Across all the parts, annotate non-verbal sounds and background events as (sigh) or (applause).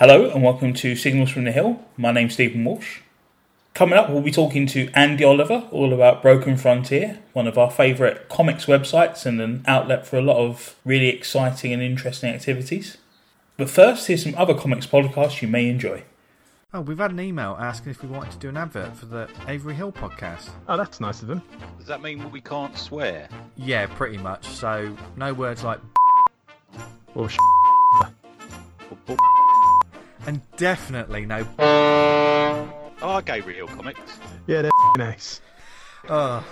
Hello and welcome to Signals from the Hill. My name's Stephen Walsh. Coming up, we'll be talking to Andy Oliver all about Broken Frontier, one of our favourite comics websites and an outlet for a lot of really exciting and interesting activities. But first, here's some other comics podcasts you may enjoy. Oh, we've had an email asking if we wanted to do an advert for the Avery Hill podcast. Oh, that's nice of them. Does that mean we can't swear? Yeah, pretty much. So, no words like Or (laughs) sh- and definitely no. Oh, I gave Real Comics. yeah, they're nice. Uh,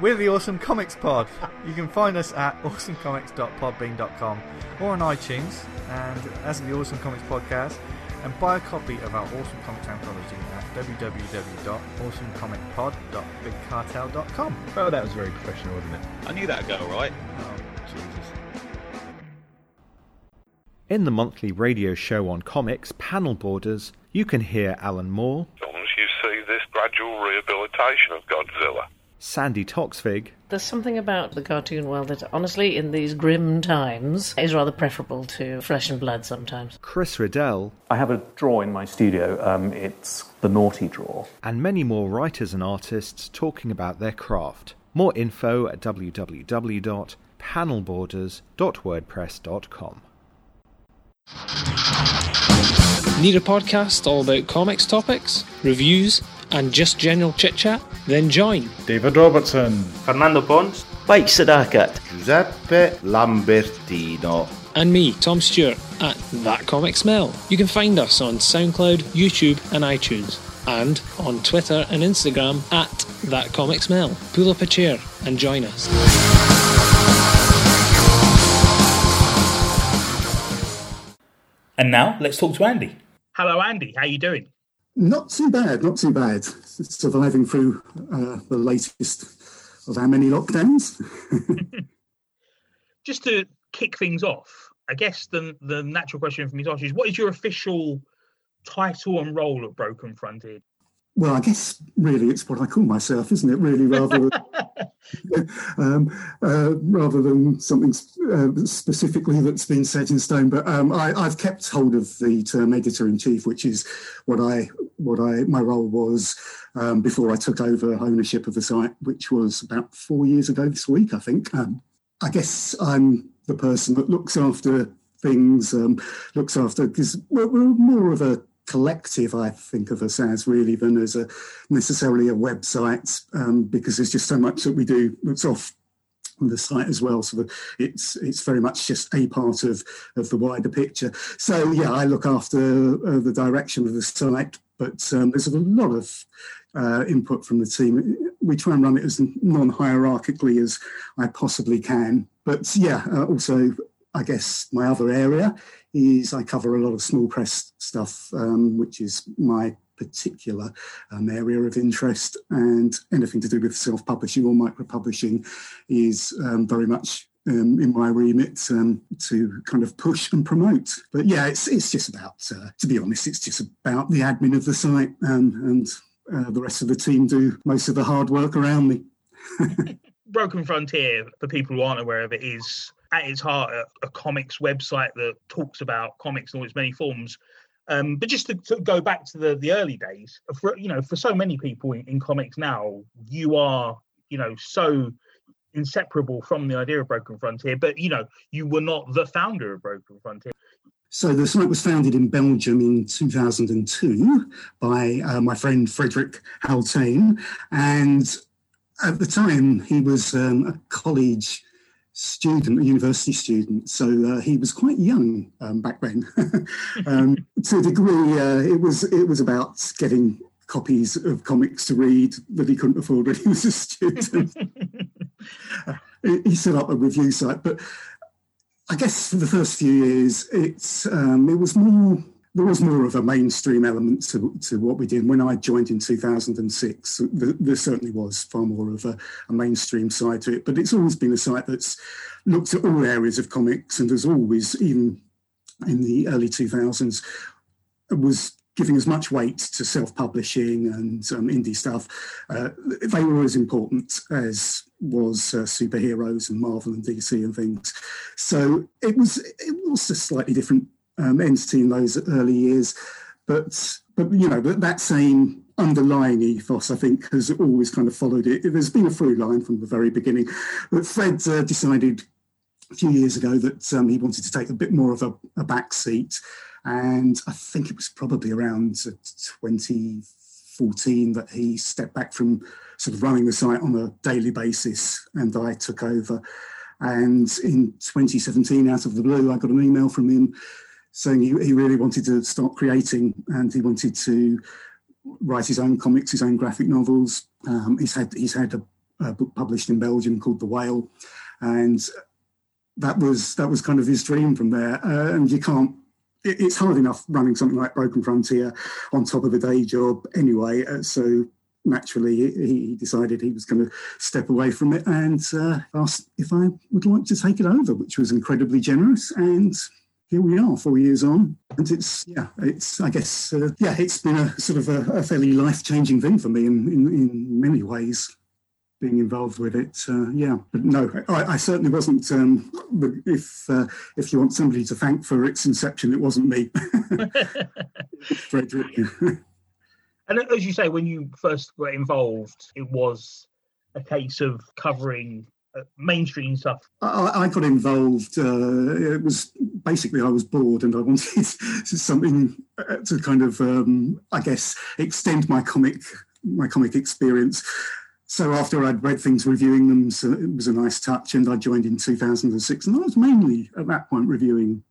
we're the Awesome Comics Pod. You can find us at awesomecomics.podbean.com or on iTunes and as the Awesome Comics Podcast and buy a copy of our Awesome Comics Anthology at www.awesomecomicpod.bigcartel.com. Oh, that was very professional, wasn't it? I knew that'd go all right. Oh, Jesus. In the monthly radio show on comics, Panel Borders, you can hear Alan Moore, films, you see this gradual rehabilitation of Godzilla. Sandi Toksvig, There's something about the cartoon world that, honestly, in these grim times, is rather preferable to flesh and blood sometimes. Chris Riddell, I have a drawer in my studio. Um, it's the naughty drawer. and many more writers and artists talking about their craft. More info at www.panelborders.wordpress.com. Need a podcast all about comics topics, reviews, and just general chit chat? Then join. David Robertson. Fernando Pons, Mike Sadakat, Giuseppe Lambertino. and me, Tom Stewart, at That Comic Smell. You can find us on SoundCloud, YouTube, and iTunes, and on Twitter and Instagram at That Comic Smell. Pull up a chair and join us. And now, let's talk to Andy. Hello, Andy. How are you doing? Not too bad, not too bad. Surviving through uh, the latest of how many lockdowns? (laughs) Just to kick things off, I guess the the natural question for me to ask you is, what is your official title and role at Broken Frontier? Well, I guess really it's what I call myself, isn't it? Really, rather than, (laughs) um, uh, rather than something uh, specifically that's been set in stone. But um, I, I've kept hold of the term editor in chief, which is what I what I my role was um, before I took over ownership of the site, which was about four years ago this week, I think. Um, I guess I'm the person that looks after things, um, looks after because we're, we're more of a collective, I think of us as really than as a necessarily a website, um, because there's just so much that we do that's off the site as well. So it's it's very much just a part of of the wider picture. So yeah, I look after uh, the direction of the site, but um, there's a lot of uh, input from the team. We try and run it as non-hierarchically as I possibly can. But yeah, uh, also I guess my other area is I cover a lot of small press stuff, um, which is my particular um, area of interest, and anything to do with self-publishing or micro-publishing is um, very much um, in my remit um, to kind of push and promote. But yeah, it's it's just about, uh, to be honest, it's just about the admin of the site, um, and uh, the rest of the team do most of the hard work around me. (laughs) Broken Frontier, for people who aren't aware of it, is at its heart a, a comics website that talks about comics in all its many forms. Um, but just to, to, go back to the, the early days, for you know, for so many people in, in comics now, you are you know so inseparable from the idea of Broken Frontier. But you know, you were not the founder of Broken Frontier. So the site was founded in Belgium in 2002 by uh, my friend Frederick Hautain, and at the time he was um, a college student, a university student. So uh, he was quite young um, back then. (laughs) um, to a degree, uh, it was it was about getting copies of comics to read that he couldn't afford when he was a student. (laughs) he set up a review site, but I guess for the first few years, it's um, it was more there was more of a mainstream element to, to what we did. When I joined in 2006, there, there certainly was far more of a, a, mainstream side to it. But it's always been a site that's looked at all areas of comics and has always, even in the early 2000s, was giving as much weight to self-publishing and um, indie stuff. Uh, they were as important as was uh, superheroes and Marvel and DC and things. So it was it was a slightly different um, entity in those early years. But but you know that, that same underlying ethos, I think, has always kind of followed it. There's been a through line from the very beginning. But Fred uh, decided a few years ago that um, he wanted to take a bit more of a, a back seat. And I think it was probably around 2014 that he stepped back from sort of running the site on a daily basis and I took over. And in 2017, out of the blue, I got an email from him saying he, he really wanted to start creating and he wanted to write his own comics, his own graphic novels. Um, he's had he's had a, a, book published in Belgium called The Whale, and that was that was kind of his dream from there. Uh, and you can't. It, it's hard enough running something like Broken Frontier on top of a day job anyway. Uh, so naturally, he, he, decided he was going to step away from it and uh, asked if I would like to take it over, which was incredibly generous and here we are four years on and it's yeah it's i guess uh, yeah it's been a sort of a, a fairly life-changing thing for me in, in, in many ways being involved with it uh, yeah but no i, I certainly wasn't um, if uh, if you want somebody to thank for its inception it wasn't me. (laughs) Frederick and as you say when you first got involved it was a case of covering mainstream stuff? I, I got involved. Uh, it was basically I was bored and I wanted (laughs) something uh, to kind of, um, I guess, extend my comic my comic experience. So after I'd read things, reviewing them, so it was a nice touch, and I joined in 2006, and I was mainly at that point reviewing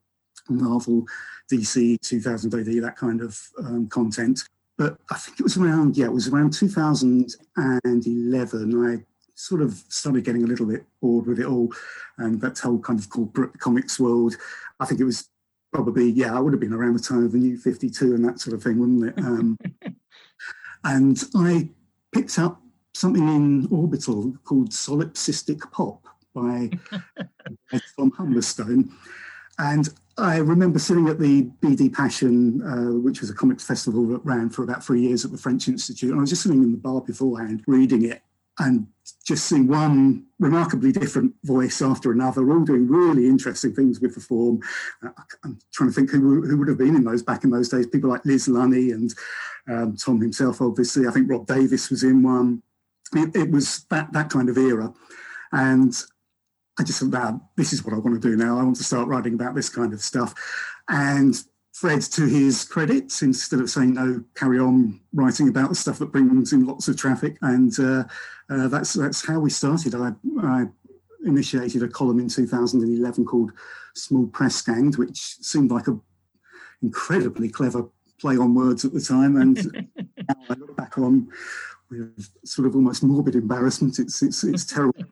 Marvel, DC, 2000 AD, that kind of um, content. But I think it was around, yeah, it was around 2011. I sort of started getting a little bit bored with it all and that whole kind of corporate comics world. I think it was probably, yeah, I would have been around the time of the new 52 and that sort of thing, wouldn't it? Um, (laughs) and I picked up something in Orbital called Solipsistic Pop by (laughs) Tom Humberstone. And I remember sitting at the BD Passion, uh, which was a comics festival that ran for about three years at the French Institute. And I was just sitting in the bar beforehand reading it and just seeing one remarkably different voice after another, all doing really interesting things with the form. Uh, I'm trying to think who, who would have been in those back in those days. People like Liz Lunny and um, Tom himself, obviously. I think Rob Davis was in one. It, it was that that kind of era, and I just thought, this is what I want to do now. I want to start writing about this kind of stuff, and Fred, to his credit, instead of saying no, carry on writing about the stuff that brings in lots of traffic, and uh, uh, that's that's how we started. I, I, initiated a column in 2011 called "Small Press Gang," which seemed like a incredibly clever play on words at the time, and (laughs) now I look back on with sort of almost morbid embarrassment. It's it's it's terrible.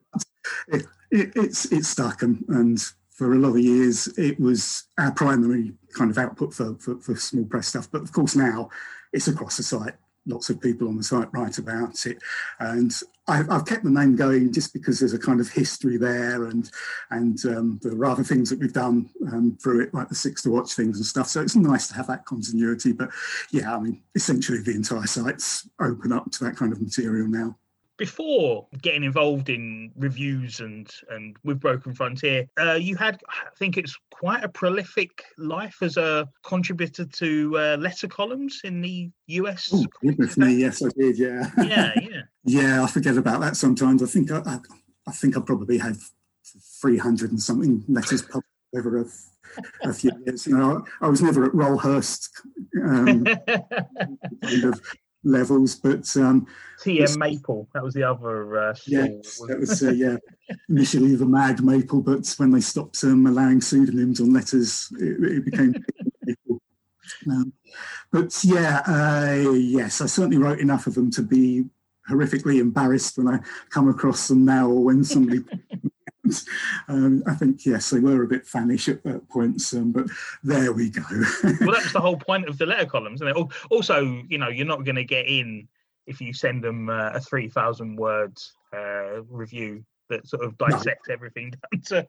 It, it, it's it's stuck and and for a lot of years, it was our primary kind of output for, for, for, small press stuff. But of course, now it's across the site. Lots of people on the site write about it, and I've, I've kept the name going just because there's a kind of history there, and and um, there other things that we've done um, through it, like the six to watch things and stuff. So it's nice to have that continuity. But yeah, I mean, essentially the entire site's open up to that kind of material now before getting involved in reviews and and with Broken Frontier, uh, you had I think it's quite a prolific life as a contributor to uh, letter columns in the US. Oh, goodness me, yes, I did. Yeah, yeah, (laughs) yeah. yeah, I forget about that sometimes. I think I, I, I think I probably had three hundred and something letters published over a a few years. You know, I was never at Rollhurst um, (laughs) kind of levels. But um, TM Maple, that was the other. Uh, yeah, that was uh, yeah initially the Mad Maple, but when they stopped um, allowing pseudonyms on letters, it, it became Maple. (laughs) Um, but yeah, uh, yes, I certainly wrote enough of them to be horrifically embarrassed when I come across them now, or when somebody (laughs) (laughs) um, I think yes, they were a bit fannish at, at points, um, but there we go. well, that's the (laughs) whole point of the letter columns, and also, you know, you're not going to get in if you send them uh, a three thousand words uh, review that sort of dissects no. everything (laughs) down to.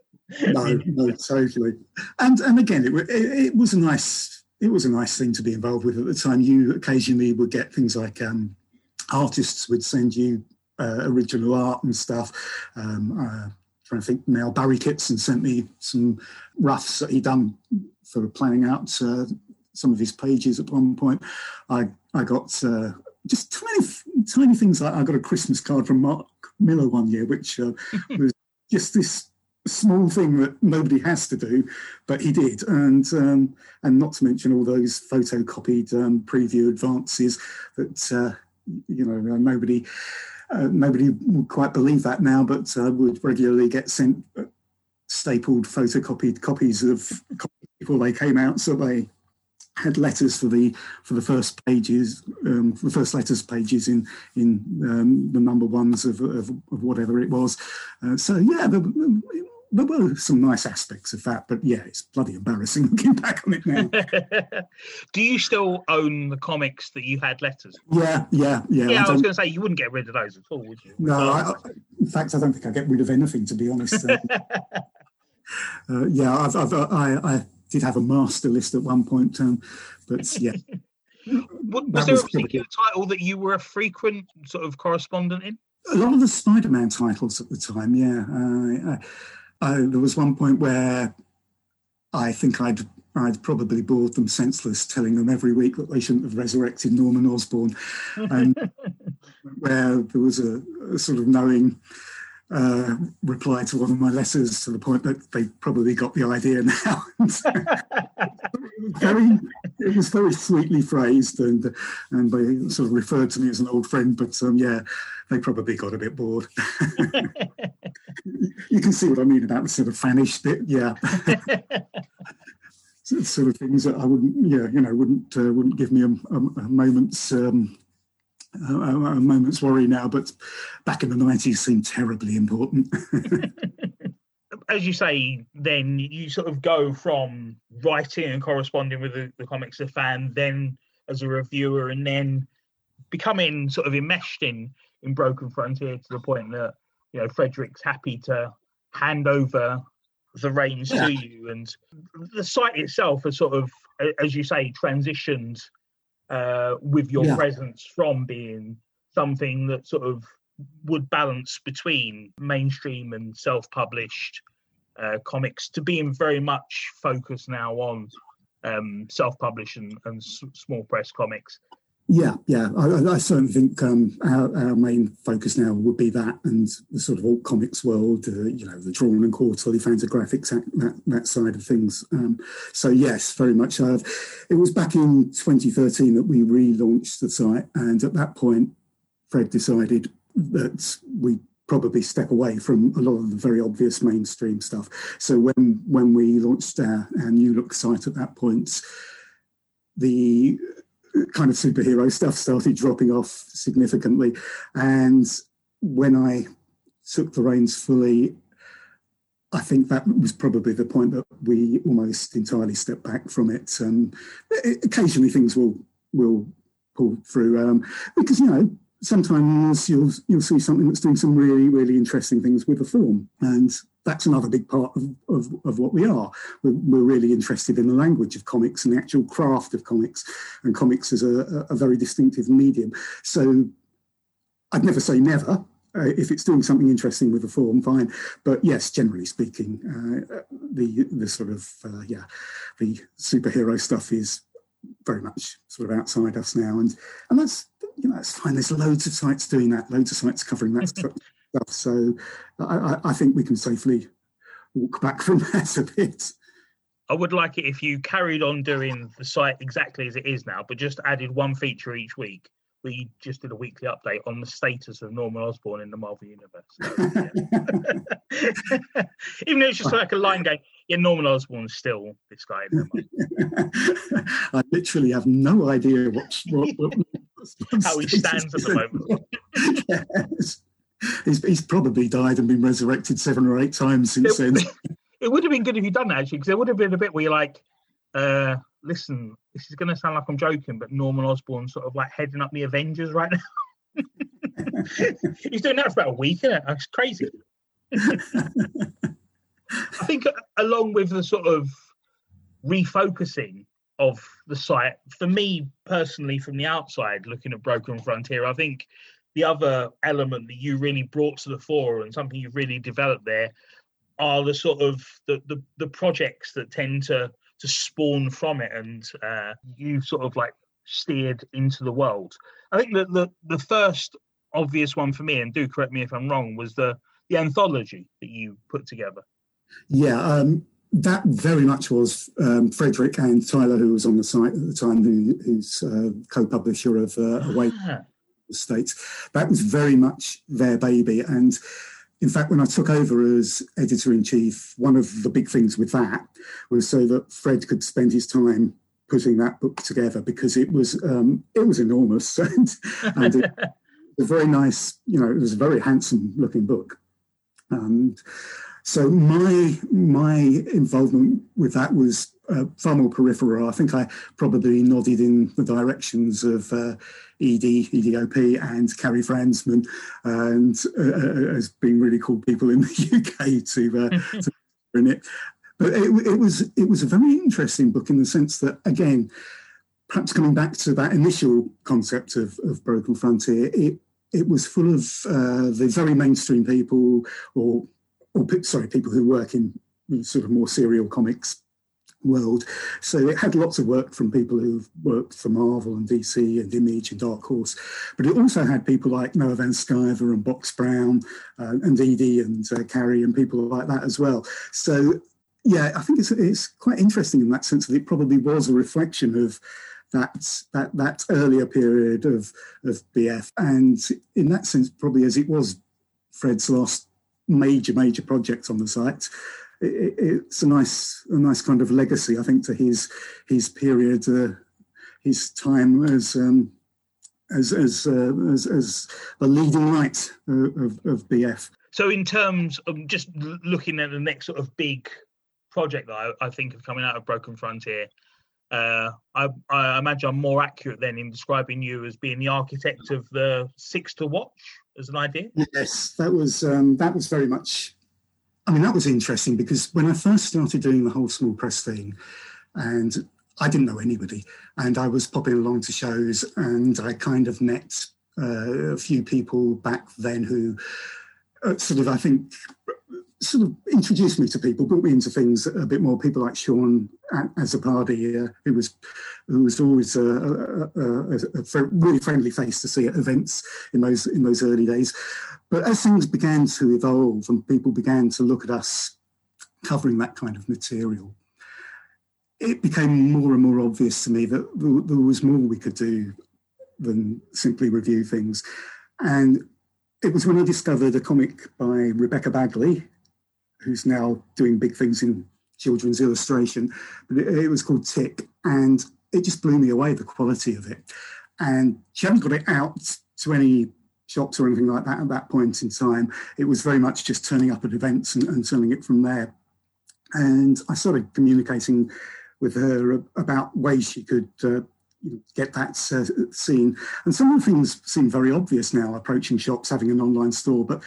no, no, totally. And and again, it, it, it was a nice it was a nice thing to be involved with at the time. You occasionally would get things like um, artists would send you uh, original art and stuff. Um, uh, trying to think now, Barry Kitson sent me some roughs that he'd done for planning out uh, some of his pages at one point. I I got uh, just tiny tiny things like I got a Christmas card from Mark Millar one year, which uh, (laughs) was just this small thing that nobody has to do, but he did, and um, and not to mention all those photocopied um, preview advances that uh, you know nobody uh, nobody would quite believe that now, but uh, would regularly get sent uh, stapled photocopied copies of before they came out, so they had letters for the for the first pages, um, the first letters pages in in um, the number ones of, of, of whatever it was. Uh, so yeah, there, there were some nice aspects of that, but yeah, it's bloody embarrassing (laughs) looking back on it now. (laughs) Do you still own the comics that you had letters? yeah, yeah, yeah. Yeah, I, was going to say you wouldn't get rid of those at all, would you? No, I, I- in fact, I don't think I get rid of anything, to be honest. Uh, (laughs) uh, yeah, I've, I've, I, I did have a master list at one point, um, but yeah. Was, was there was a particular title that you were a frequent sort of correspondent in? a lot of the Spider-Man titles at the time, yeah. Uh, I, I, there was one point where I think I'd I'd probably bored them senseless, telling them every week that they shouldn't have resurrected Norman Osborn, and (laughs) where there was a, a sort of knowing uh, reply to one of my letters to the point that they probably got the idea now. (laughs) very, it was very sweetly phrased, and and they sort of referred to me as an old friend. But um, yeah, they probably got a bit bored. (laughs) you can see what I mean about the sort of fanish bit, yeah. (laughs) Sort of things that I wouldn't, yeah, you know, wouldn't uh, wouldn't give me a, a, a moment's um, a, a moment's worry now, but back in the nineties seemed terribly important. (laughs) As you say, then you sort of go from writing and corresponding with the, the comics as a fan, then as a reviewer, and then becoming sort of enmeshed in in Broken Frontier to the point that you know Frederick's happy to hand over the reins Yeah. to you, and the site itself has sort of, as you say, transitioned uh, with your Yeah. presence from being something that sort of would balance between mainstream and self-published uh, comics to being very much focused now on um, self-published and, and s- small press comics. Yeah, yeah, I, I- certainly think um, our, our main focus now would be that and the sort of alt comics world, uh, you know, the drawn and quarterly fantagraphics, that, that side of things. Um, so, yes, very much. Uh, it was back in 2013 that we relaunched the site, and at that point, Fred decided that we probably step away from a lot of the very obvious mainstream stuff. So when when we launched our, our new look site at that point, the kind of superhero stuff started dropping off significantly. And when I took the reins fully, I think that was probably the point that we almost entirely stepped back from it. O- occasionally, things will will pull through um, because you know sometimes you'll you'll see something that's doing some really really interesting things with the form, and that's another big part of, of, of what we are. We're, we're really interested in the language of comics and the actual craft of comics, and comics as a, a very distinctive medium. So I'd never say never. Uh, if it's doing something interesting with the form, fine. But yes, generally speaking, uh, the the sort of uh, yeah, the superhero stuff is very much sort of outside us now, and and that's you know that's fine. There's loads of sites doing that, loads of sites covering that (laughs) stuff. So I, I, I think we can safely walk back from (laughs) that a bit. I would like it if you carried on doing the site exactly as it is now, but just added one feature each week. We just did a weekly update on the status of Norman Osborn in the Marvel Universe. So, yeah. (laughs) Even though it's just like a line game, yeah, Norman Osborn's still this guy. (laughs) I literally have no idea what's what, what How he stands at the moment. yes. He's, he's probably died and been resurrected seven or eight times since then. (laughs) It would have been good if you'd done that actually, because there would have been a bit where you're like, uh, listen, this is going to sound like I'm joking, but Norman Osborn sort of like heading up the Avengers right now. (laughs) He's doing that for about a week, isn't it? That's crazy. (laughs) I think uh, along with the sort of refocusing of the site, for me personally, from the outside looking at Broken Frontier, I think the other element that you really brought to the fore and something you've really developed there are the sort of the, the, the projects that tend to to spawn from it, and uh, you sort of like steered into the world. I think that the the first obvious one for me, and do correct me if I'm wrong, was the the anthology that you put together. Yeah, um, that very much was um, Frederick and Tyler, who was on the site at the time, who, who's uh, co-publisher of uh, Away Ah, States. That was very much their baby, and in fact, when I took over as editor in chief, one of the big things with that was so that Fred could spend his time putting that book together because it was um, it was enormous (laughs) and, and it, a very nice, you know, it was a very handsome looking book. And so my my involvement with that was uh, far more peripheral. I think I probably nodded in the directions of uh, ED, EdieOP, and Karrie Fransman, and uh, as being really cool people in the (laughs) UK to, uh, (laughs) to in it. But it, it was it was a very interesting book in the sense that again, perhaps coming back to that initial concept of, of Broken Frontier, it it was full of uh, the very mainstream people, or or sorry, people who work in sort of more serial comics world. So it had lots of work from people who've worked for Marvel and DC and Image and Dark Horse, but it also had people like Noah Van Sciver and Box Brown uh, and Edie and uh, Karrie and people like that as well. So yeah, I think it's it's quite interesting in that sense that it probably was a reflection of that that that earlier period of of BF, and in that sense, probably as it was Fred's last major major project on the site. It, it's a nice a nice kind of legacy, I think, to his his period, uh, his time as. Um, as as, uh, as as a leading light of, of BF. So, in terms of just looking at the next sort of big project that I, I think of coming out of Broken Frontier, uh, I, I imagine I'm more accurate then in describing you as being the architect of the Six to Watch as an idea. Yes, that was um, that was very much. I mean, that was interesting because when I first started doing the whole small press thing, and I didn't know anybody, and I was popping along to shows, and I kind of met uh, a few people back then who uh, sort of, I think, sort of introduced me to people, brought me into things a bit more. People like Sean Azzopardi, uh, who was who was always a, a, a, a, really friendly face to see at events in those in those early days. But as things began to evolve and people began to look at us covering that kind of material, it became more and more obvious to me that there, was more we could do than simply review things. And it was when I discovered a comic by Rebecca Bagley, who's now doing big things in children's illustration, but it was called Tick, and it just blew me away the quality of it. And she hadn't got it out to any shops or anything like that at that point in time. It was very much just turning up at events and, and selling it from there. And I started communicating with her about ways she could uh, get that uh, seen. And some of the things seem very obvious now, approaching shops, having an online store, but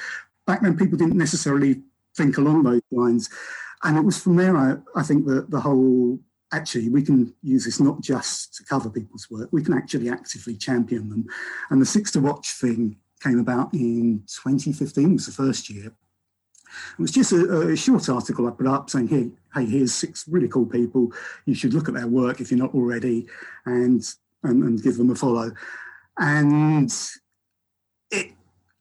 back then people didn't necessarily think along those lines. And it was from there, I, I think, that the whole actually we can use this not just to cover people's work, we can actually actively champion them. And the Six to Watch thing came about in 2015, was the first year. It was just a, a, short article I put up saying, hey, hey, here's six really cool people. You should look at their work if you're not already and, and, and give them a follow. And it,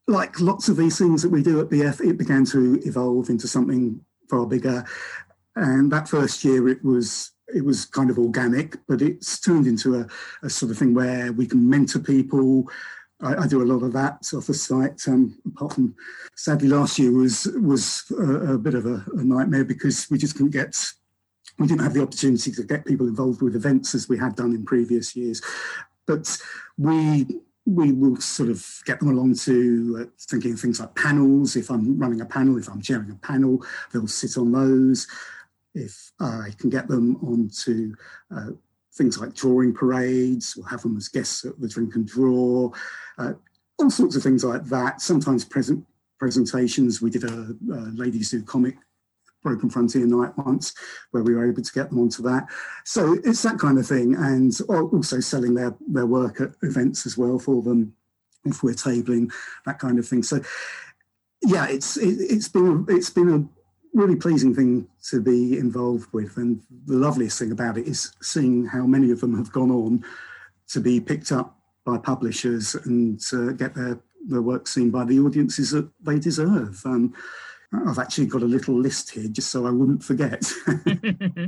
like lots of these things that we do at BF, it began to evolve into something far bigger. And that first year, it was it was kind of organic, but it's turned into a, a sort of thing where we can mentor people. I, I do a lot of that off the site. Um, apart from, sadly, last year was was a, a bit of a, a nightmare because we just couldn't get we didn't have the opportunity to get people involved with events as we had done in previous years. But we we will sort of get them along to uh, thinking things like panels. If I'm running a panel, if I'm chairing a panel, they'll sit on those. If I can get them onto uh, things like drawing parades, we'll have them as guests at the drink and draw, uh, all sorts of things like that. Sometimes present presentations. We did a, a ladies do comic Broken Frontier night once, where we were able to get them onto that. So it's that kind of thing, and also selling their their work at events as well for them, if we're tabling that kind of thing. So yeah, it's it, has been it's been a really pleasing thing to be involved with. And the loveliest thing about it is seeing how many of them have gone on to be picked up by publishers and uh, get their, their work seen by the audiences that they deserve. Um, I've actually got a little list here just so I wouldn't forget. (laughs)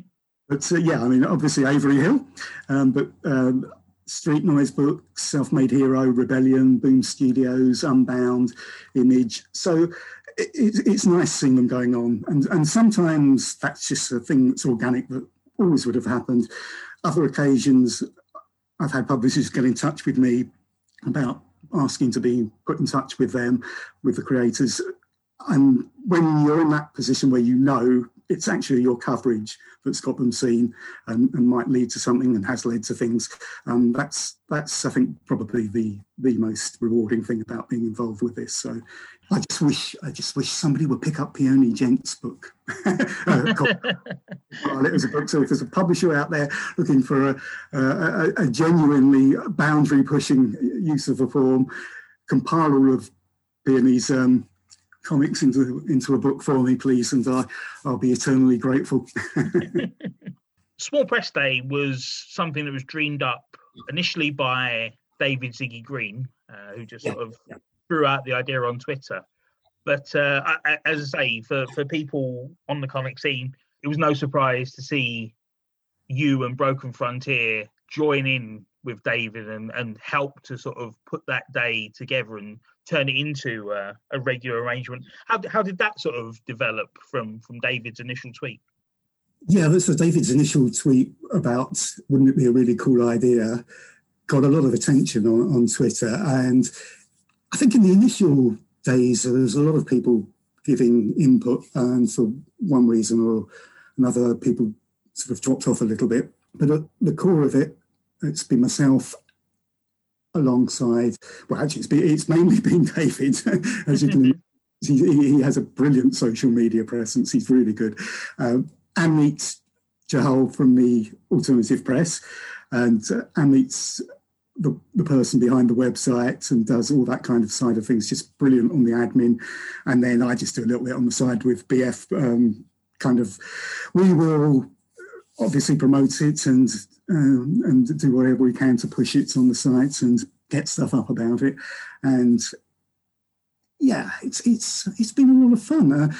but uh, yeah, I mean, obviously Avery Hill, um, but um, Street Noise Books, Self Made Hero, Rebellion, Boom Studios, Unbound, Image. So it, it's nice seeing them going on. And, and sometimes that's just a thing that's organic that always would have happened. Other occasions, I've had publishers get in touch with me about asking to be put in touch with them, with the creators. And when you're in that position where you know it's actually your coverage that's got them seen and, and might lead to something and has led to things. Um, that's that's I think probably the the most rewarding thing about being involved with this. So I just wish I just wish somebody would pick up Peony Gent's book. (laughs) uh, it was a book. So if there's a publisher out there looking for a, a, a genuinely boundary pushing use of a form, compile all of Peony's um, comics into into a book for me, please, and I, I'll be eternally grateful. (laughs) Small Press Day was something that was dreamed up initially by David Ziggy Green, uh, who just yeah, sort of yeah. threw out the idea on Twitter. But uh, I, as I say, for, for people on the comic scene, it was no surprise to see you and Broken Frontier join in with David and, and help to sort of put that day together and turn it into uh, a regular arrangement. How, how did that sort of develop from from David's initial tweet? Yeah, so David's initial tweet about wouldn't it be a really cool idea got a lot of attention on, on Twitter. And I think in the initial days, there was a lot of people giving input, and for one reason or another, people sort of dropped off a little bit. But at the core of it, it's been myself alongside, well, actually, it's, been, it's mainly (laughs) been David, as you can (laughs) he, he, has a brilliant social media presence. He's really good. Um, Amrit Jahal from the Alternative Press, and uh, Amit's the, the person behind the website and does all that kind of side of things. Just brilliant on the admin, and then I just do a little bit on the side with BF. Um, kind of, we will obviously promote it and um, and do whatever we can to push it on the sites and get stuff up about it. And yeah, it's it's it's been a lot of fun. Uh,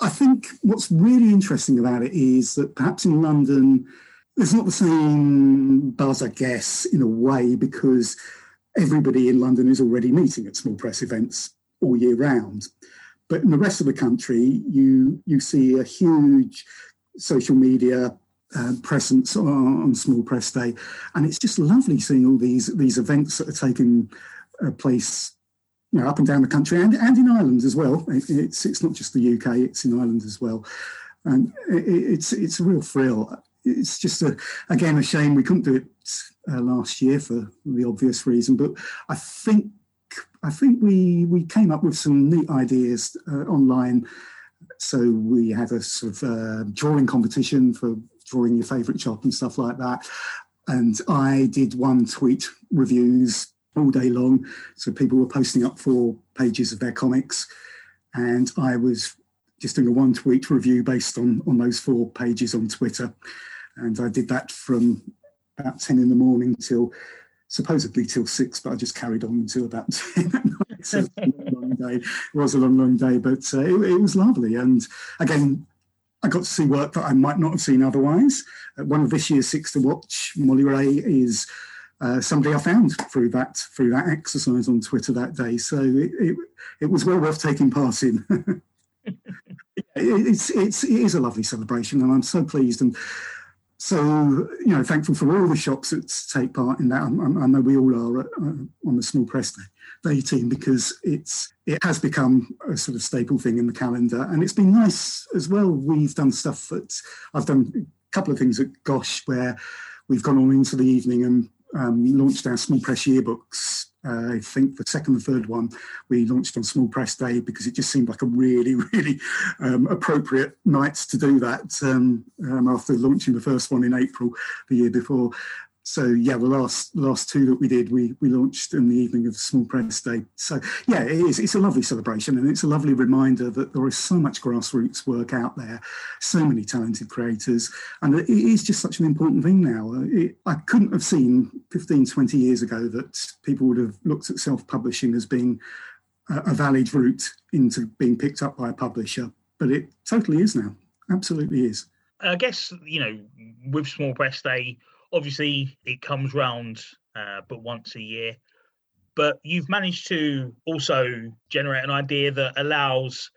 I think what's really interesting about it is that perhaps in London, it's not the same buzz, I guess, in a way, because everybody in London is already meeting at small press events all year round. But in the rest of the country, you you see a huge social media uh, presence on, on, Small Press Day, and it's just lovely seeing all these these events that are taking uh, place, you know, up and down the country and, and in Ireland as well. It, it's it's not just the UK; it's in Ireland as well, and it, it's it's a real thrill. It's just a again a shame we couldn't do it uh, last year for the obvious reason, but I think I think we we came up with some neat ideas uh, online. So we had a sort of uh, drawing competition for drawing your favourite shop and stuff like that. And I did one tweet reviews all day long. So people were posting up four pages of their comics. And I was just doing a one tweet review based on, on those four pages on Twitter. And I did that from about 10 in the morning till supposedly till six, but I just carried on until about (laughs) 10 at night. So it was a long day. It was a long, long day, but uh, it, it was lovely. And again, I got to see work that I might not have seen otherwise. Uh, one of this year's Six to Watch, Molly Ray, is uh, somebody I found through that through that exercise on Twitter that day. So it, it, it was well worth taking part in. (laughs) (laughs) it's it's it is a lovely celebration, and I'm so pleased and so you know thankful for all the shops that take part in that. I, I know we all are uh, on the small press day team because it's it has become a sort of staple thing in the calendar, and it's been nice as well. We've done stuff that I've done a couple of things at Gosh where we've gone on into the evening and um, launched our small press yearbooks. Uh, I think the second and third one we launched on Small Press Day because it just seemed like a really, (laughs) really um, appropriate night to do that um, um after launching the first one in April the year before. So yeah, the last last two that we did, we we launched in the evening of Small Press Day. So yeah, it is. It's a lovely celebration, and it's a lovely reminder that there is so much grassroots work out there, so many talented creators, and it is just such an important thing now. It, I couldn't have seen 15, 20 years ago that people would have looked at self-publishing as being a, a valid route into being picked up by a publisher, but it totally is now. Absolutely is. I guess you know with Small Press Day obviously it comes round uh, but once a year but you've managed to also generate an idea that allows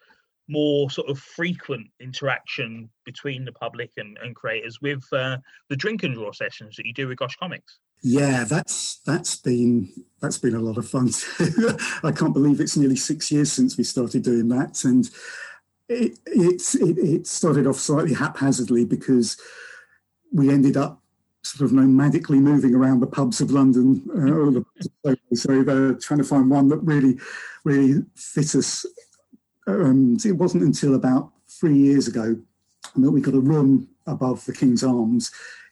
more sort of frequent interaction between the public and, and creators with uh, the drink and draw sessions that you do with Gosh Comics. Yeah, that's that's been that's been a lot of fun. (laughs) I can't believe it's nearly six years since we started doing that, and it it, it started off slightly haphazardly because we ended up sort of nomadically moving around the pubs of London. Uh, so they're trying to find one that really, really fit us. Um, it wasn't until about three years ago that we got a room above the King's Arms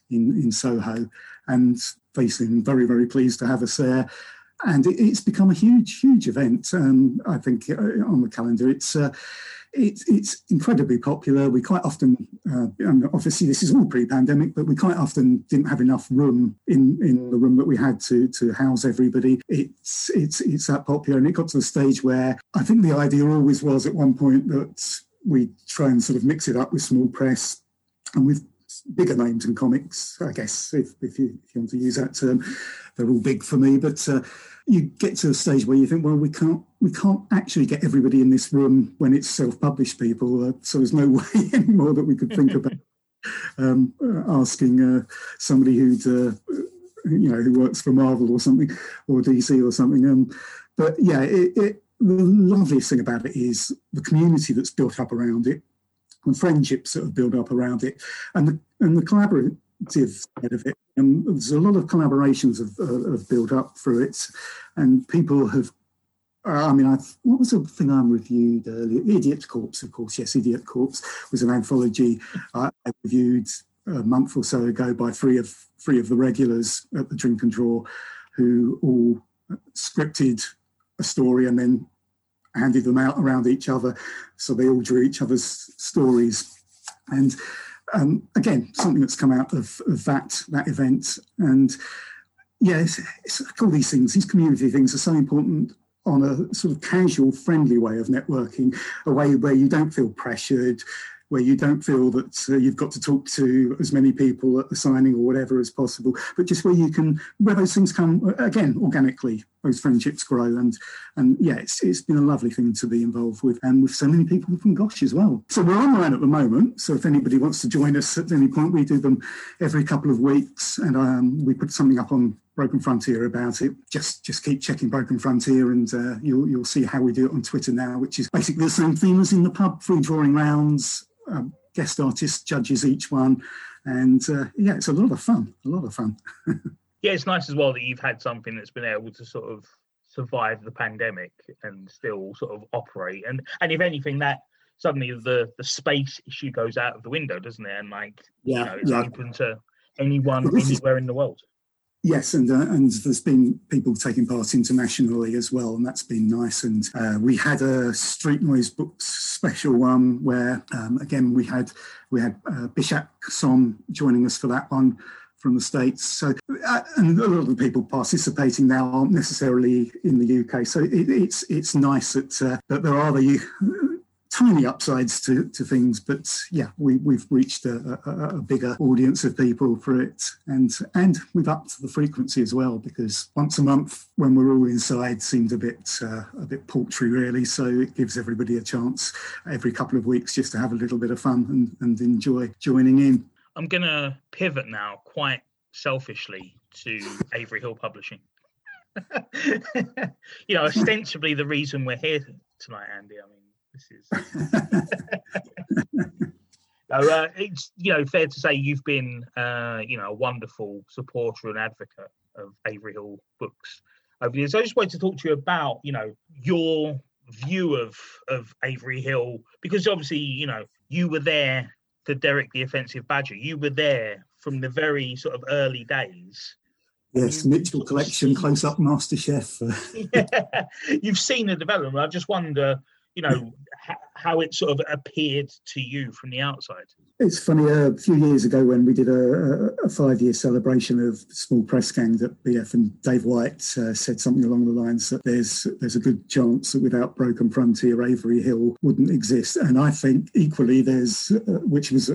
in, in Soho, and they seem very, very pleased to have us there. And it, it's become a huge, huge event. Um, I think uh, on the calendar, it's. Uh, it's, it's incredibly popular. We quite often, uh, and obviously this is all pre-pandemic, but we quite often didn't have enough room in, in the room that we had to to house everybody. It's it's it's that popular, and it got to the stage where I think the idea always was at one point that we try and sort of mix it up with small press and with bigger names in comics, I guess, if, if, you, if you want to use that term. They're all big for me, but uh, you get to a stage where you think, well, we can't we can't actually get everybody in this room when it's self-published people. Uh, so there's no (laughs) way anymore that we could think about um, uh, asking uh, somebody who'd uh, you know who works for Marvel or something or DC or something. Um, but yeah, it, it, the loveliest thing about it is the community that's built up around it, and friendships that have built up around it, and the and the collaborative side of it. And there's a lot of collaborations have, uh, have built up through it, and people have. Uh, I mean, I, what was the thing I reviewed earlier? Idiot Corpse, of course. Yes, Idiot Corpse was an anthology I reviewed a month or so ago by three of three of the regulars at the Drink and Draw, who all scripted a story and then handed them out around each other, so they all drew each other's stories, and um, again, something that's come out of, of that that event. And it's all these things, these community things are so important on a sort of casual, friendly way of networking, a way where you don't feel pressured, where you don't feel that uh, you've got to talk to as many people at the signing or whatever as possible, but just where you can, where those things come again organically, those friendships grow, and and yeah, it's it's been a lovely thing to be involved with, and with so many people from Gosh as well. So we're online at the moment. So if anybody wants to join us at any point, we do them every couple of weeks, and um, we put something up on Broken Frontier about it. Just just keep checking Broken Frontier, and uh, you'll you'll see how we do it on Twitter now, which is basically the same theme as in the pub: free drawing rounds, um, guest artist judges each one, and uh, yeah, it's a lot of fun. A lot of fun. (laughs) yeah, it's nice as well that you've had something that's been able to sort of survive the pandemic and still sort of operate. And and if anything, that suddenly the the space issue goes out of the window, doesn't it? And like yeah, you know, it's yeah. open to anyone anywhere in the world. Yes, and uh, and there's been people taking part internationally as well, and that's been nice. And uh, we had a Street Noise Books special one where, um, again, we had we had uh, Bishakh Som joining us for that one from the states. So, uh, and a lot of the people participating now aren't necessarily in the UK. So it, it's it's nice that uh, that there are the tiny upsides to, to things, but yeah, we, we've reached a, a, a, bigger audience of people for it, and and we've upped the frequency as well because once a month when we're all inside seems a bit uh, a bit paltry really. So it gives everybody a chance every couple of weeks just to have a little bit of fun and, and enjoy joining in. I'm gonna pivot now quite selfishly to Avery Hill Publishing. (laughs) you know, ostensibly the reason we're here tonight, Andy. I mean this is. (laughs) (laughs) uh, it's you know fair to say you've been uh, you know a wonderful supporter and advocate of Avery Hill books over the years. So I just wanted to talk to you about you know your view of of Avery Hill because obviously you know you were there for Derek the Offensive Badger. You were there from the very sort of early days Yes, Mitchell Collection, Close Up Master Chef. (laughs) yeah, you've seen the development. I just wonder, you know, how it sort of appeared to you from the outside. It's funny, a few years ago when we did a, a five year celebration of small press gang at BF, and Dave White uh, said something along the lines that there's there's a good chance that without Broken Frontier, Avery Hill wouldn't exist. And I think equally there's, uh, which was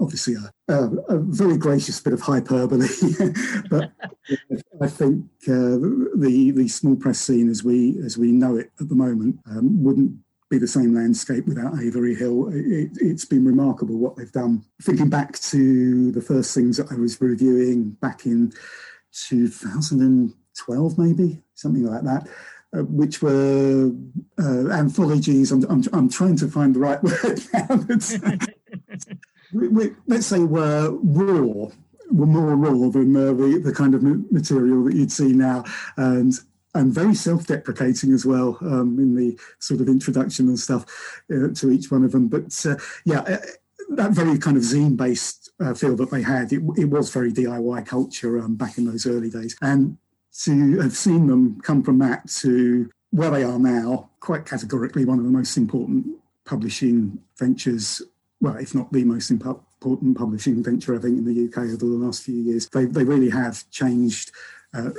obviously a, a, a, very gracious bit of hyperbole, (laughs) but (laughs) I think uh, the the small press scene as we as we know it at the moment um, wouldn't be the same landscape without Avery Hill. It, has been remarkable what they've done. Thinking back to the first things that I was reviewing back in 2012, maybe something like that. Uh, which were uh, anthologies. I'm, I'm, I'm, trying to find the right (laughs) word now. we, we, let's say were raw, were more raw than uh, the, the kind of material that you'd see now. And and very self-deprecating as well um, in the sort of introduction and stuff uh, to each one of them. But uh, yeah, uh, that very kind of zine-based uh, feel that they had, it, it was very DIY culture um, back in those early days. And to have seen them come from that to where they are now, quite categorically one of the most important publishing ventures, well, if not the most important publishing venture, I think, in the UK over the last few years. They, they really have changed, uh,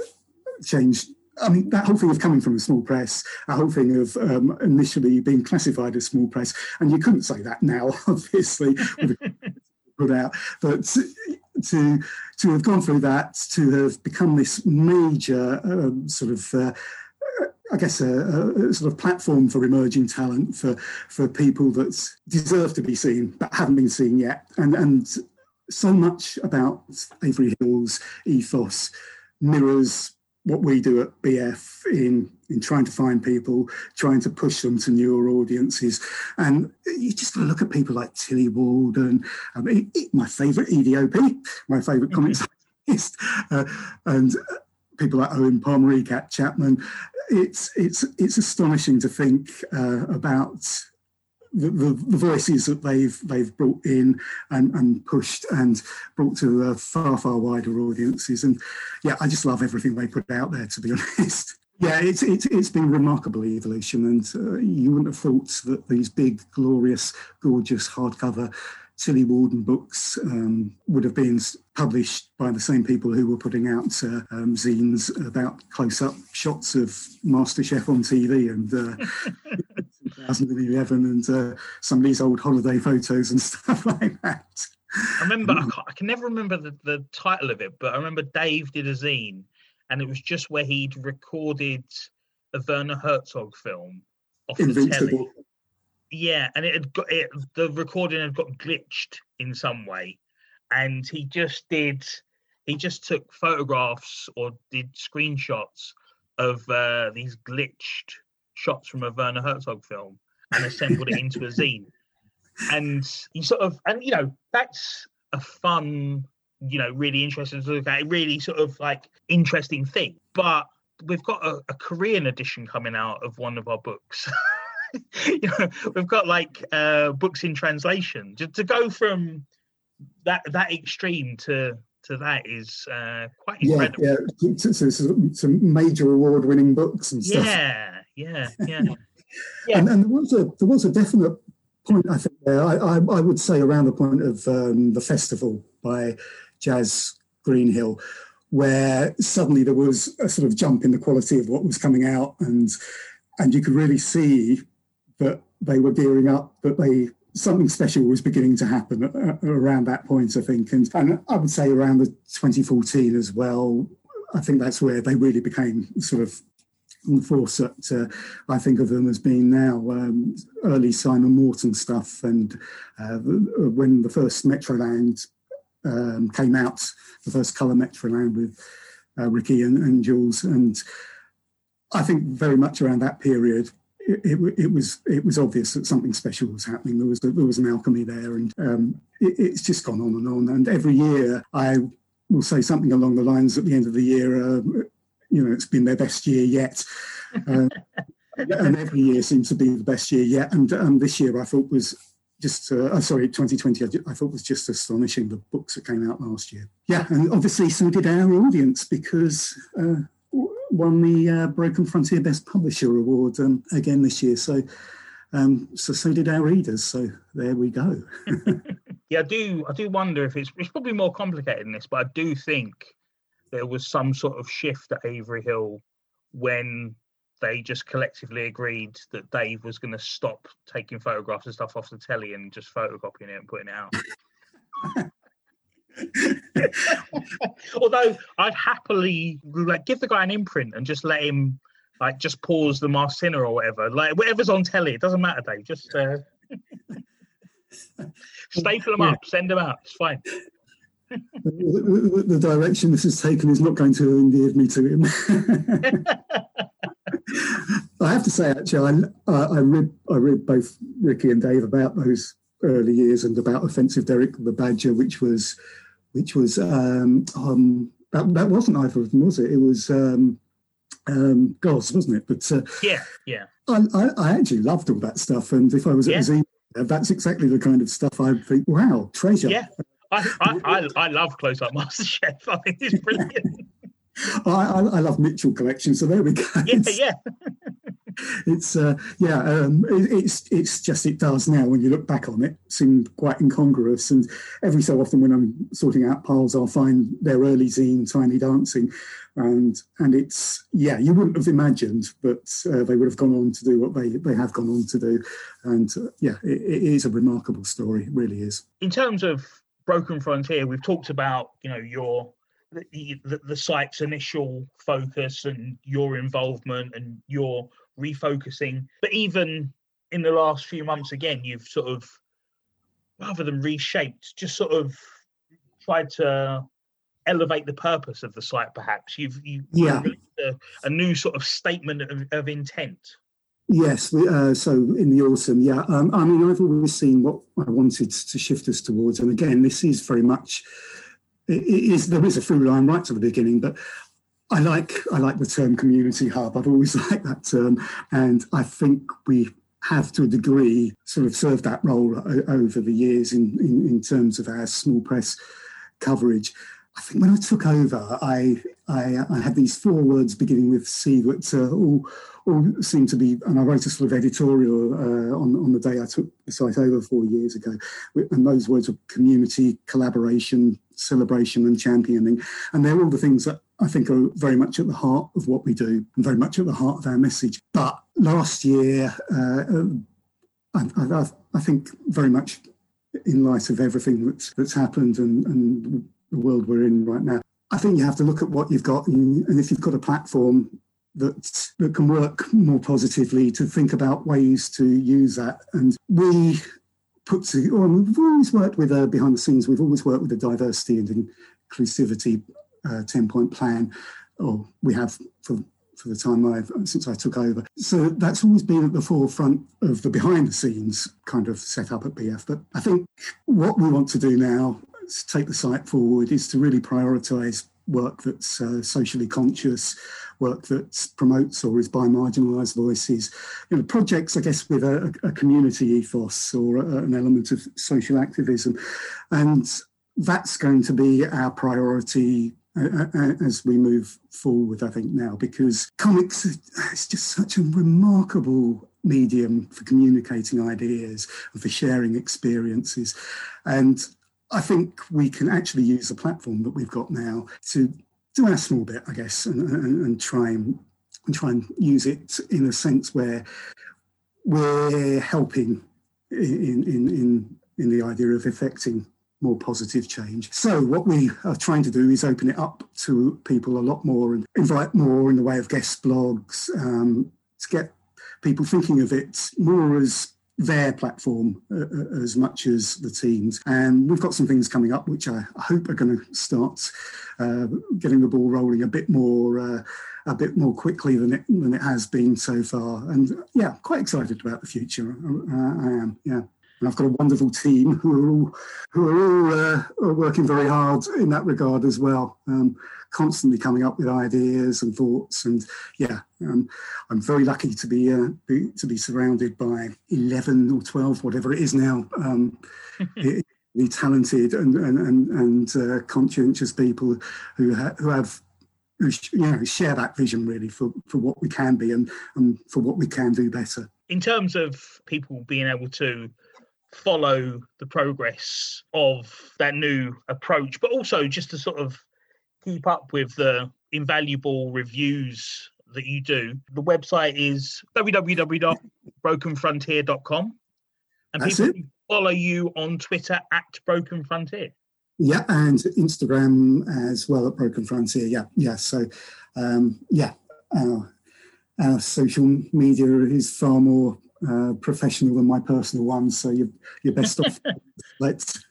changed I mean, that whole thing of coming from a small press, a whole thing of um, initially being classified as small press, and you couldn't say that now, (laughs) obviously, (laughs) put out, but to to have gone through that, to have become this major um, sort of. Uh, I guess a, a, sort of platform for emerging talent for for people that deserve to be seen but haven't been seen yet, and and so much about Avery Hill's ethos mirrors what we do at BF in in trying to find people, trying to push them to newer audiences, and you just look at people like Tillie Walden, my favourite EdieOP, my favourite comics (laughs) artist, uh, and people like Owen Pomery, Cat Chapman. It's it's it's astonishing to think uh, about the, the, the, voices that they've they've brought in and, and pushed and brought to far far wider audiences. And yeah I just love everything they put out there to be (laughs) honest. Yeah it's it's, it's been remarkable evolution. And uh, you wouldn't have thought that these big glorious gorgeous hardcover Tillie Walden books um, would have been published by the same people who were putting out uh, um, zines about close-up shots of MasterChef on TV and uh, (laughs) 2011 and uh, some of these old holiday photos and (laughs) stuff like that. I remember, I, I, can never remember the, the title of it, but I remember Dave did a zine and it was just where he'd recorded a Werner Herzog film off Invincible. the telly. Yeah, and it had got it, the recording had got glitched in some way, and he just did. He just took photographs or did screenshots of uh, these glitched shots from a Werner Herzog film and assembled it into a (laughs) zine. And you sort of, and you know, that's a fun, you know, really interesting to look at, really sort of like interesting thing. But we've got a, a Korean edition coming out of one of our books. (laughs) you know, we've got like uh, books in translation. To, to go from that that extreme to to that is uh, quite incredible. Yeah, yeah. So, so, some major award-winning books and stuff. Yeah, yeah, yeah. yeah. And, and, there was a there was a definite point I think there. I, I, I would say around the point of um, the festival by Jazz Greenhill, where suddenly there was a sort of jump in the quality of what was coming out, and and you could really see that they were gearing up, that they something special was beginning to happen around that point, I think, and and I would say around the 2014 as well. I think that's where they really became sort of the force that uh, I think of them as being now um, early Simon Moreton stuff. And uh, when the first Metroland um, came out, the first colour Metroland with uh, Ricky and, and, Jules, and I think very much around that period. It, it, it, was it was obvious that something special was happening. There was there was an alchemy there, and um, it, it's just gone on and on. And every year, I will say something along the lines at the end of the year. Uh, you know, it's been their best year yet. Uh, (laughs) and every year seems to be the best year yet. And, and this year I thought was just uh, oh, sorry 2020 I, I thought was just astonishing the books that came out last year yeah and obviously so did our audience because uh, w- won the uh, broken frontier best publisher award um, again this year so um, so so did our readers so there we go (laughs) (laughs) Yeah, I do. I do wonder if it's it's probably more complicated than this, but I do think there was some sort of shift at Avery Hill when they just collectively agreed that Dave was going to stop taking photographs and stuff off the telly and just photocopying it and putting it out. (laughs) Although I'd happily like give the guy an imprint and just let him like just pause the Sinner or whatever, like whatever's on telly. It doesn't matter, Dave. Just uh, (laughs) staple them up, send them out. It's fine. The, the, the direction this has taken is not going to endear me to him (laughs) I have to say, actually, I, I, I read I read both Ricky and Dave about those early years and about offensive Derek the Badger, which was which was um, um, that, that wasn't either of them, was it? It was um, um, Goss, wasn't it? But uh, Yeah, yeah. I, I, I actually loved all that stuff, and if I was at Yeah. the Zine, that's exactly the kind of stuff I'd think, wow, treasure. Yeah. I, I, I, I love Close Up Master Chef. (laughs) I think it's brilliant. (laughs) I, I, I love Mitchell collection, so there we go. Yeah, yeah. (laughs) it's uh, yeah um, it, it's it's just it does now when you look back on it seem quite incongruous and every so often when i'm sorting out piles i'll find their early zine tiny dancing and and it's yeah you wouldn't have imagined but uh, they would have gone on to do what they they have gone on to do and uh, yeah it, it is a remarkable story it really is In terms of Broken Frontier, we've talked about you know your the, the, the site's initial focus and your involvement and your refocusing. But even in the last few months, again, you've sort of rather than reshaped, just sort of tried to elevate the purpose of the site. Perhaps you've you Yeah. released a, a new sort of statement of, of intent. Yes, uh, so in the autumn, yeah. Um, I mean, I've always seen what I wanted to shift us towards, and again, this is very much. It it is there is a through line right to the beginning, but I like I like the term community hub. I've always (laughs) liked that term, and I think we have to a degree sort of served that role o- over the years in, in in terms of our small press coverage. I think when I took over, I I, I had these four words beginning with C that uh, all all seemed to be, and I wrote a sort of editorial uh, on on the day I took the site over four years ago, and those words were community, collaboration, celebration, and championing, and they're all the things that I think are very much at the heart of what we do, and very much at the heart of our message. But last year, uh, I, I, I think very much in light of everything that's that's happened and, and the world we're in right now. I think you have to look at what you've got, and if you've got a platform that that can work more positively, to think about ways to use that. And we put to, well, we've always worked with uh, behind the scenes. We've always worked with a diversity and inclusivity uh, ten point plan, or we have for for the time I've since I took over. So that's always been at the forefront of the behind the scenes kind of setup at BF. But I think what we want to do now to take the site forward is to really prioritise work that's uh, socially conscious, work that promotes or is by marginalised voices, you know, projects, I guess, with a, a community ethos or a, an element of social activism. And that's going to be our priority uh, uh, as we move forward, I think, now, because comics is just such a remarkable medium for communicating ideas and for sharing experiences. And I think we can actually use the platform that we've got now to do our small bit, I guess, and, and, and try and, and try and use it in a sense where we're helping in in in, in the idea of effecting more positive change. So what we are trying to do is open it up to people a lot more and invite more in the way of guest blogs um, to get people thinking of it more as their platform uh, uh, as much as the teams. And we've got some things coming up which I hope are going to start uh, getting the ball rolling a bit more. Uh, a bit more quickly than it than it has been so far, and yeah, quite excited about the future. I am, yeah. And I've got a wonderful team who are all who are all uh, are working very hard in that regard as well. Um, constantly coming up with ideas and thoughts, and yeah, um, I'm very lucky to be, uh, be, to be surrounded by eleven or twelve, whatever it is now. Um, (laughs) really talented and and and, and uh, conscientious people who ha- who have who sh- you know share that vision really for for what we can be and and for what we can do better. In terms of people being able to follow the progress of that new approach, but also just to sort of keep up with the invaluable reviews that you do. The website is www.brokenfrontier.com. And That's people it. can follow you on Twitter at Broken Frontier. Yeah, and Instagram as well at Broken Frontier. Yeah, yeah. So, um, yeah, our, our social media is far more uh, professional than my personal one. So you're, you're best off. (laughs) Let's.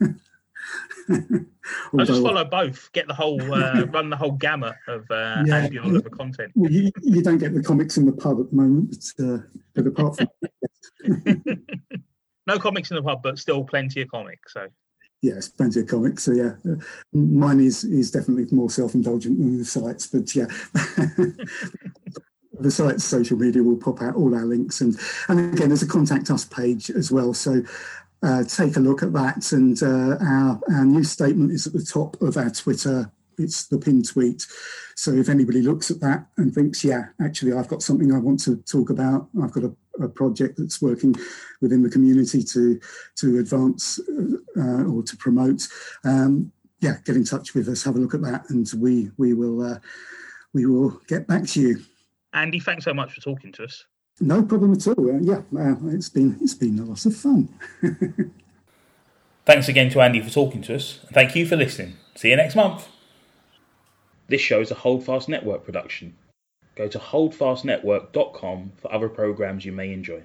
I just follow both, get the whole, uh, (laughs) run the whole gamut of uh, Yeah. Andy Oliver content. Well, you, you don't get the comics in the pub at the moment, but, uh, but apart from (laughs) No comics in the pub, but still plenty of comics. So yes, plenty of comics. So yeah, uh, mine is is definitely more self indulgent than the site's, but yeah. The site's social media will pop out all our links, and and again, there's a contact us page as well. So uh, take a look at that, and uh, our our new statement is at the top of our Twitter. It's the pinned tweet. So if anybody looks at that and thinks, yeah, actually, I've got something I want to talk about. I've got a, a project that's working within the community to to advance uh, or to promote. Um, yeah, get in touch with us. Have a look at that, and we we will uh, we will get back to you. Andy, thanks so much for talking to us. No problem at all. Uh, yeah, uh, it's been it's been a lot of fun. (laughs) Thanks again to Andy for talking to us. and Thank you for listening. See you next month. This show is a Holdfast Network production. Go to holdfastnetwork.com for other programs you may enjoy.